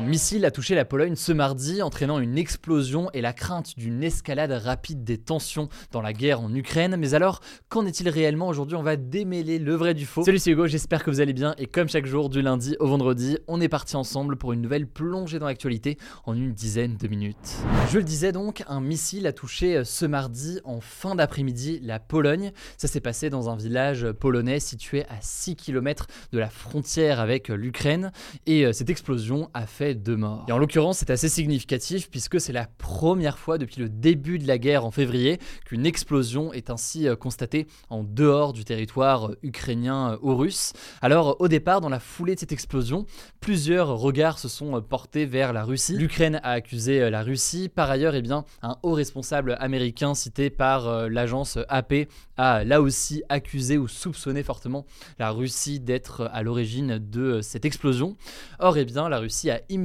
Un missile a touché la Pologne ce mardi, entraînant une explosion et la crainte d'une escalade rapide des tensions dans la guerre en Ukraine. Mais alors, qu'en est-il réellement Aujourd'hui, on va démêler le vrai du faux. Salut, c'est Hugo, j'espère que vous allez bien. Et comme chaque jour, du lundi au vendredi, on est parti ensemble pour une nouvelle plongée dans l'actualité en une dizaine de minutes. Je le disais donc, un missile a touché ce mardi en fin d'après-midi la Pologne. Ça s'est passé dans un village polonais situé à 6 km de la frontière avec l'Ukraine. Et euh, cette explosion a fait morts. Et en l'occurrence, c'est assez significatif puisque c'est la première fois depuis le début de la guerre en février qu'une explosion est ainsi euh, constatée en dehors du territoire euh, ukrainien ou russe. Alors au départ, dans la foulée de cette explosion, plusieurs regards se sont portés vers la Russie. L'Ukraine a accusé la Russie. Par ailleurs, eh bien, un haut responsable américain cité par l'agence AP a là aussi accusé ou soupçonné fortement la Russie d'être à l'origine de cette explosion. Or, eh bien, la Russie a immédiatement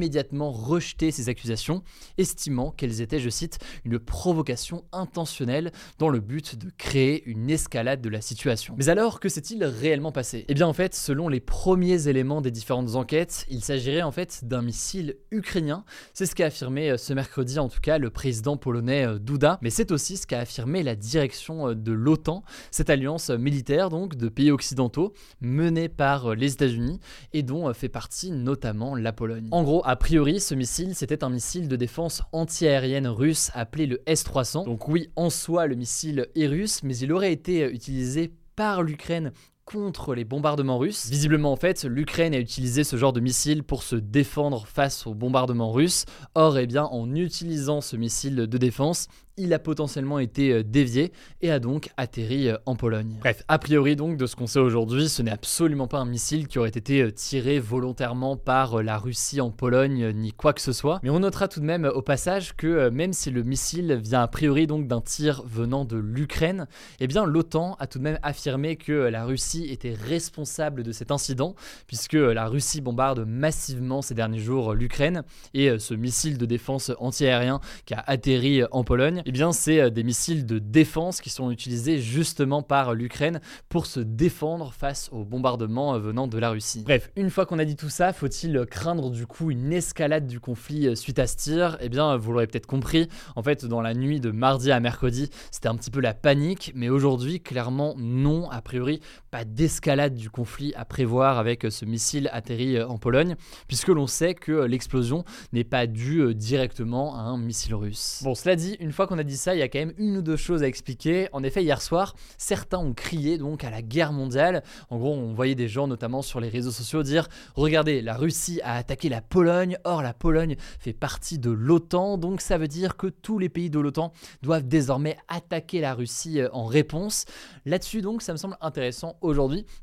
rejeté ces accusations, estimant qu'elles étaient, je cite, une provocation intentionnelle dans le but de créer une escalade de la situation. Mais alors, que s'est-il réellement passé? Eh bien, en fait, selon les premiers éléments des différentes enquêtes, il s'agirait en fait d'un missile ukrainien. C'est ce qu'a affirmé euh, ce mercredi, en tout cas, le président polonais euh, Duda. Mais c'est aussi ce qu'a affirmé la direction euh, de l'OTAN, cette alliance militaire donc de pays occidentaux menée par les États-Unis et dont fait partie notamment la Pologne. En gros, a priori, ce missile, c'était un missile de défense antiaérienne russe appelé le S-300. Donc oui, en soi, le missile est russe, mais il aurait été utilisé par l'Ukraine contre les bombardements russes. Visiblement en fait, l'Ukraine a utilisé ce genre de missile pour se défendre face aux bombardements russes. Or, eh bien, en utilisant ce missile de défense, il a potentiellement été euh, dévié et a donc atterri euh, en Pologne. Bref, a priori donc de ce qu'on sait aujourd'hui, ce n'est absolument pas un missile qui aurait été euh, tiré volontairement par la Russie en Pologne ni quoi que ce soit. Mais on notera tout de même au passage que même si le missile vient a priori donc d'un tir venant de l'Ukraine, eh bien l'OTAN a tout de même affirmé que la Russie était responsable de cet incident puisque la Russie bombarde massivement ces derniers jours l'Ukraine et ce missile de défense antiaérien qui a atterri en Pologne eh bien, c'est euh, des missiles de défense qui sont utilisés justement par l'Ukraine pour se défendre face aux bombardements euh, venant de la Russie. Bref, une fois qu'on a dit tout ça, faut-il craindre du coup une escalade du conflit euh, suite à ce tir? Eh bien, vous l'aurez peut-être compris, en fait, dans la nuit de mardi à mercredi, c'était un petit peu la panique, mais aujourd'hui, clairement, non, a priori, pas d'escalade du conflit à prévoir avec ce missile atterri en Pologne, puisque l'on sait que l'explosion n'est pas due directement à un missile russe. Bon, cela dit, une fois qu'on on a dit ça, il y a quand même une ou deux choses à expliquer. En effet, hier soir, certains ont crié donc à la guerre mondiale. En gros, on voyait des gens, notamment sur les réseaux sociaux, dire Regardez, la Russie a attaqué la Pologne. Or, la Pologne fait partie de l'OTAN. Donc, ça veut dire que tous les pays de l'OTAN doivent désormais attaquer la Russie euh, en réponse. Là-dessus, donc, ça me semble intéressant aujourd'hui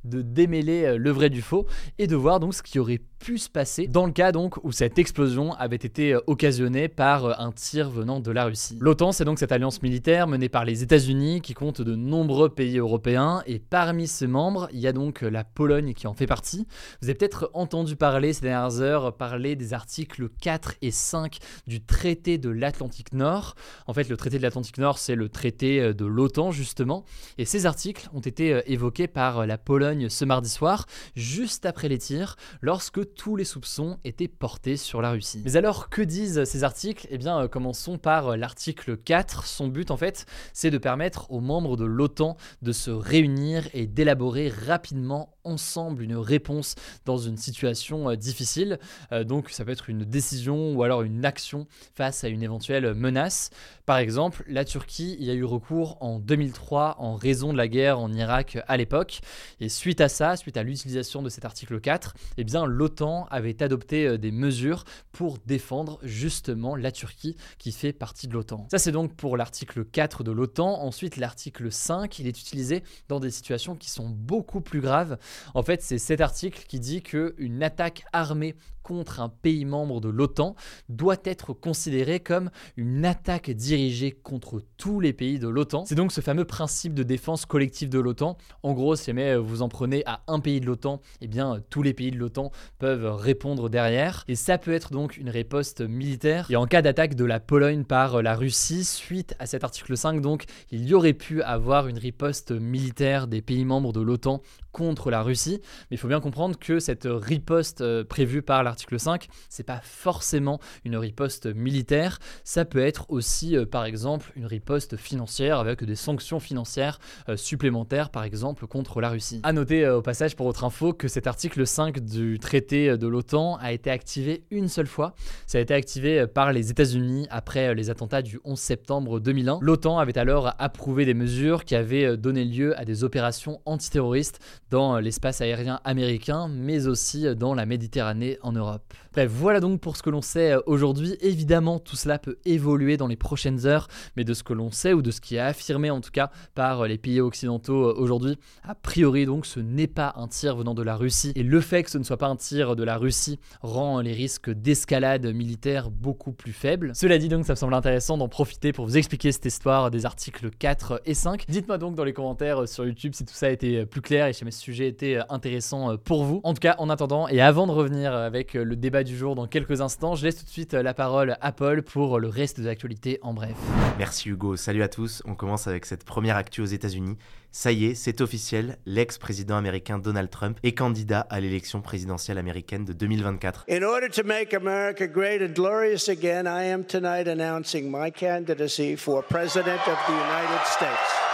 de démêler euh, le vrai du faux et de voir donc ce qui aurait pu se passer dans le cas donc où cette explosion avait été euh, occasionnée par un tir venant de la Russie. L'OTAN, c'est donc cette alliance militaire menée par les États-Unis qui compte de nombreux pays européens et parmi ses membres, il y a donc la Pologne qui en fait partie. Vous avez peut-être entendu parler ces dernières heures parler des articles 4 et 5 du traité de l'Atlantique Nord. En fait, le traité de l'Atlantique Nord, c'est le traité euh, de l'OTAN justement et ces articles ont été euh, évoqués par la Pologne ce mardi soir juste après les tirs lorsque tous les soupçons étaient portés sur la Russie. Mais alors que disent ces articles? Eh bien, euh, commençons par l'article 4 son but en fait, c'est de permettre aux membres de l'OTAN de se réunir et d'élaborer rapidement ensemble une réponse dans une situation euh, difficile. Euh, donc ça peut être une décision ou alors une action face à une éventuelle menace. Par exemple, la Turquie y a eu recours en 2003 en raison de la guerre en Irak à l'époque. Et suite à ça, suite à l'utilisation de cet article 4, eh bien l'OTAN avait adopté euh, des mesures pour défendre justement la Turquie qui fait partie de l'OTAN. Ça c'est donc pour l'article 4 de l'OTAN. Ensuite, l'article 5, il est utilisé dans des situations qui sont beaucoup plus graves. En fait, c'est cet article qui dit qu'une attaque armée contre un pays membre de l'OTAN doit être considérée comme une attaque dirigée contre tous les pays de l'OTAN. C'est donc ce fameux principe de défense collective de l'OTAN. En gros, si jamais vous en prenez à un pays de l'OTAN, eh bien tous les pays de l'OTAN peuvent répondre derrière. Et ça peut être donc une riposte militaire. Et en cas d'attaque de la Pologne par la Russie, suite à cet article 5, donc il y aurait pu avoir une riposte militaire des pays membres de l'OTAN contre la Russie. Mais il faut bien comprendre que cette riposte euh, prévue par la l'article 5, c'est pas forcément une riposte militaire, ça peut être aussi euh, par exemple une riposte financière avec des sanctions financières euh, supplémentaires par exemple contre la Russie. A noter euh, au passage pour votre info que cet article 5 du traité de l'OTAN a été activé une seule fois. Ça a été activé par les États-Unis après les attentats du 11 septembre 2001. L'OTAN avait alors approuvé des mesures qui avaient donné lieu à des opérations antiterroristes dans l'espace aérien américain mais aussi dans la Méditerranée en Europe. Bref, voilà donc pour ce que l'on sait euh, aujourd'hui. Évidemment, tout cela peut évoluer dans les prochaines heures, mais de ce que l'on sait ou de ce qui est affirmé en tout cas par euh, les pays occidentaux euh, aujourd'hui, a priori donc ce n'est pas un tir venant de la Russie. Et le fait que ce ne soit pas un tir de la Russie rend les risques d'escalade militaire beaucoup plus faibles. Cela dit donc, ça me semble intéressant d'en profiter pour vous expliquer cette histoire des articles 4 et 5. Dites-moi donc dans les commentaires sur YouTube si tout ça a été plus clair et si mes sujets étaient intéressants pour vous. En tout cas, en attendant et avant de revenir avec le débat du jour dans quelques instants. Je laisse tout de suite la parole à Paul pour le reste de l'actualité en bref. Merci Hugo, salut à tous. On commence avec cette première actu aux États-Unis. Ça y est, c'est officiel, l'ex-président américain Donald Trump est candidat à l'élection présidentielle américaine de 2024. In order to make America great and glorious again, I am tonight announcing my candidacy for President of the United States.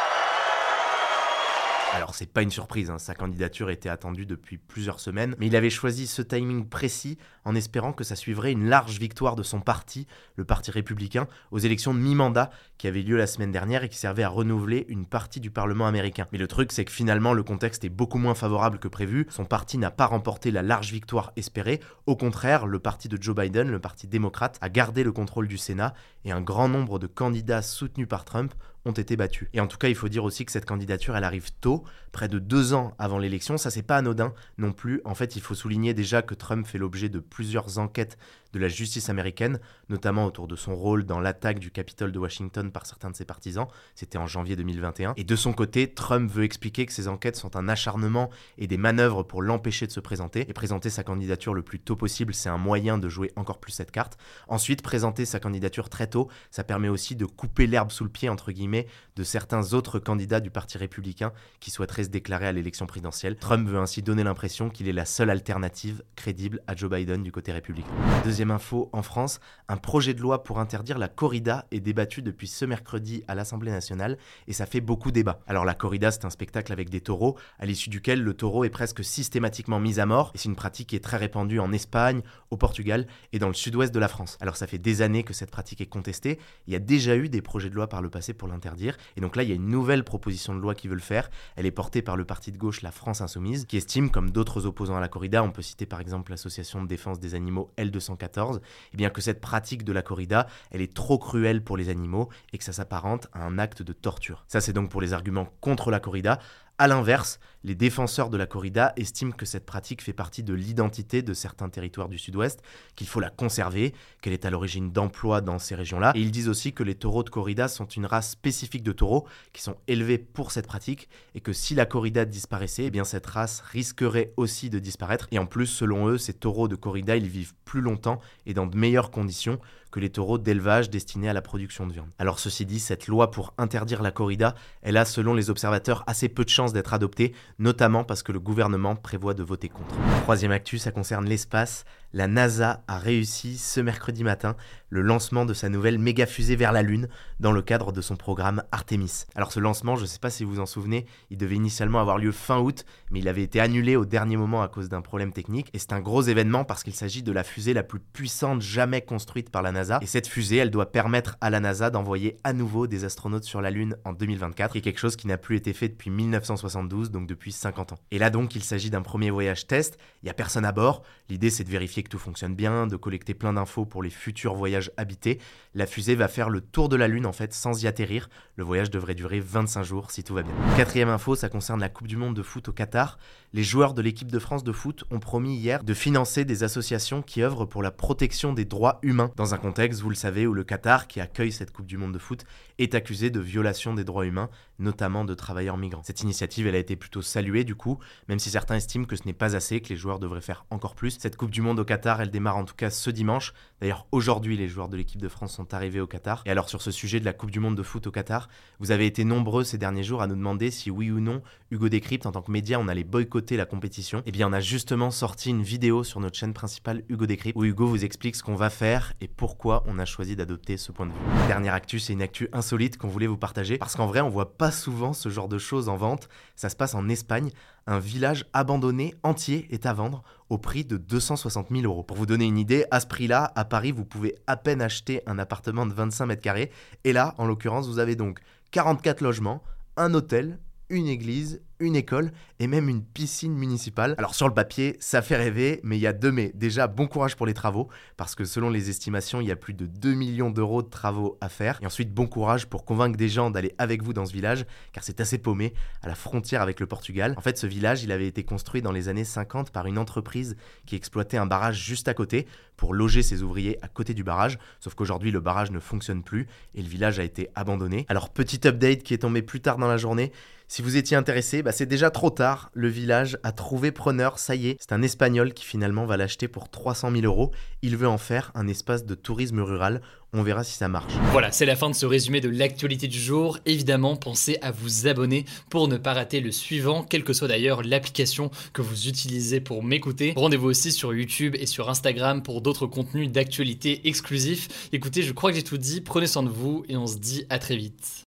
Alors c'est pas une surprise, hein, sa candidature était attendue depuis plusieurs semaines, mais il avait choisi ce timing précis en espérant que ça suivrait une large victoire de son parti, le Parti républicain, aux élections de mi-mandat qui avaient lieu la semaine dernière et qui servaient à renouveler une partie du Parlement américain. Mais le truc c'est que finalement le contexte est beaucoup moins favorable que prévu, son parti n'a pas remporté la large victoire espérée, au contraire le parti de Joe Biden, le parti démocrate, a gardé le contrôle du Sénat et un grand nombre de candidats soutenus par Trump été battus. Et en tout cas, il faut dire aussi que cette candidature, elle arrive tôt, près de deux ans avant l'élection. Ça, c'est pas anodin non plus. En fait, il faut souligner déjà que Trump fait l'objet de plusieurs enquêtes de la justice américaine, notamment autour de son rôle dans l'attaque du Capitole de Washington par certains de ses partisans. C'était en janvier 2021. Et de son côté, Trump veut expliquer que ces enquêtes sont un acharnement et des manœuvres pour l'empêcher de se présenter. Et présenter sa candidature le plus tôt possible, c'est un moyen de jouer encore plus cette carte. Ensuite, présenter sa candidature très tôt, ça permet aussi de couper l'herbe sous le pied, entre guillemets, de certains autres candidats du Parti républicain qui souhaiteraient se déclarer à l'élection présidentielle. Trump veut ainsi donner l'impression qu'il est la seule alternative crédible à Joe Biden du côté républicain. Info, en France, un projet de loi pour interdire la corrida est débattu depuis ce mercredi à l'Assemblée nationale et ça fait beaucoup débat. Alors la corrida, c'est un spectacle avec des taureaux, à l'issue duquel le taureau est presque systématiquement mis à mort et c'est une pratique qui est très répandue en Espagne, au Portugal et dans le sud-ouest de la France. Alors ça fait des années que cette pratique est contestée, il y a déjà eu des projets de loi par le passé pour l'interdire et donc là il y a une nouvelle proposition de loi qui veut le faire. Elle est portée par le parti de gauche La France Insoumise qui estime comme d'autres opposants à la corrida, on peut citer par exemple l'association de défense des animaux L214, et eh bien que cette pratique de la corrida, elle est trop cruelle pour les animaux et que ça s'apparente à un acte de torture. Ça c'est donc pour les arguments contre la corrida. A l'inverse, les défenseurs de la corrida estiment que cette pratique fait partie de l'identité de certains territoires du sud-ouest, qu'il faut la conserver, qu'elle est à l'origine d'emplois dans ces régions-là. Et ils disent aussi que les taureaux de corrida sont une race spécifique de taureaux qui sont élevés pour cette pratique et que si la corrida disparaissait, eh bien cette race risquerait aussi de disparaître. Et en plus, selon eux, ces taureaux de corrida, ils vivent plus longtemps et dans de meilleures conditions les taureaux d'élevage destinés à la production de viande. Alors ceci dit, cette loi pour interdire la corrida, elle a selon les observateurs assez peu de chances d'être adoptée, notamment parce que le gouvernement prévoit de voter contre. Troisième actu, ça concerne l'espace. La NASA a réussi ce mercredi matin le lancement de sa nouvelle méga fusée vers la Lune dans le cadre de son programme Artemis. Alors ce lancement, je ne sais pas si vous vous en souvenez, il devait initialement avoir lieu fin août, mais il avait été annulé au dernier moment à cause d'un problème technique. Et c'est un gros événement parce qu'il s'agit de la fusée la plus puissante jamais construite par la NASA. Et cette fusée, elle doit permettre à la NASA d'envoyer à nouveau des astronautes sur la Lune en 2024, qui est quelque chose qui n'a plus été fait depuis 1972, donc depuis 50 ans. Et là donc, il s'agit d'un premier voyage test, il n'y a personne à bord, l'idée c'est de vérifier que tout fonctionne bien, de collecter plein d'infos pour les futurs voyages habités. La fusée va faire le tour de la Lune en fait sans y atterrir. Le voyage devrait durer 25 jours si tout va bien. Quatrième info, ça concerne la Coupe du Monde de foot au Qatar. Les joueurs de l'équipe de France de foot ont promis hier de financer des associations qui œuvrent pour la protection des droits humains, dans un contexte, vous le savez, où le Qatar, qui accueille cette Coupe du Monde de foot, est accusé de violation des droits humains, notamment de travailleurs migrants. Cette initiative, elle a été plutôt saluée du coup, même si certains estiment que ce n'est pas assez, que les joueurs devraient faire encore plus. Cette Coupe du Monde au Qatar, elle démarre en tout cas ce dimanche. D'ailleurs, aujourd'hui, les joueurs de l'équipe de France sont arrivés au Qatar. Et alors, sur ce sujet de la Coupe du Monde de foot au Qatar, vous avez été nombreux ces derniers jours à nous demander si oui ou non, Hugo Décrypte, en tant que média, on allait boycotter la compétition. Eh bien, on a justement sorti une vidéo sur notre chaîne principale Hugo Décrypte, où Hugo vous explique ce qu'on va faire et pourquoi on a choisi d'adopter ce point de vue. Dernière actu, c'est une actu insolite qu'on voulait vous partager, parce qu'en vrai, on voit pas souvent ce genre de choses en vente. Ça se passe en Espagne. Un village abandonné entier est à vendre au prix de 260 000 euros. Pour vous donner une idée, à ce prix-là, à Paris, vous pouvez à peine acheter un appartement de 25 mètres carrés. Et là, en l'occurrence, vous avez donc 44 logements, un hôtel, une église, une école et même une piscine municipale. Alors sur le papier, ça fait rêver, mais il y a deux mais. Déjà, bon courage pour les travaux, parce que selon les estimations, il y a plus de 2 millions d'euros de travaux à faire. Et ensuite, bon courage pour convaincre des gens d'aller avec vous dans ce village, car c'est assez paumé, à la frontière avec le Portugal. En fait, ce village, il avait été construit dans les années 50 par une entreprise qui exploitait un barrage juste à côté pour loger ses ouvriers à côté du barrage, sauf qu'aujourd'hui, le barrage ne fonctionne plus et le village a été abandonné. Alors, petit update qui est tombé plus tard dans la journée, si vous étiez intéressé, bah c'est déjà trop tard. Le village a trouvé preneur, ça y est. C'est un Espagnol qui finalement va l'acheter pour 300 000 euros. Il veut en faire un espace de tourisme rural. On verra si ça marche. Voilà, c'est la fin de ce résumé de l'actualité du jour. Évidemment, pensez à vous abonner pour ne pas rater le suivant, quelle que soit d'ailleurs l'application que vous utilisez pour m'écouter. Rendez-vous aussi sur YouTube et sur Instagram pour d'autres contenus d'actualité exclusifs. Écoutez, je crois que j'ai tout dit. Prenez soin de vous et on se dit à très vite.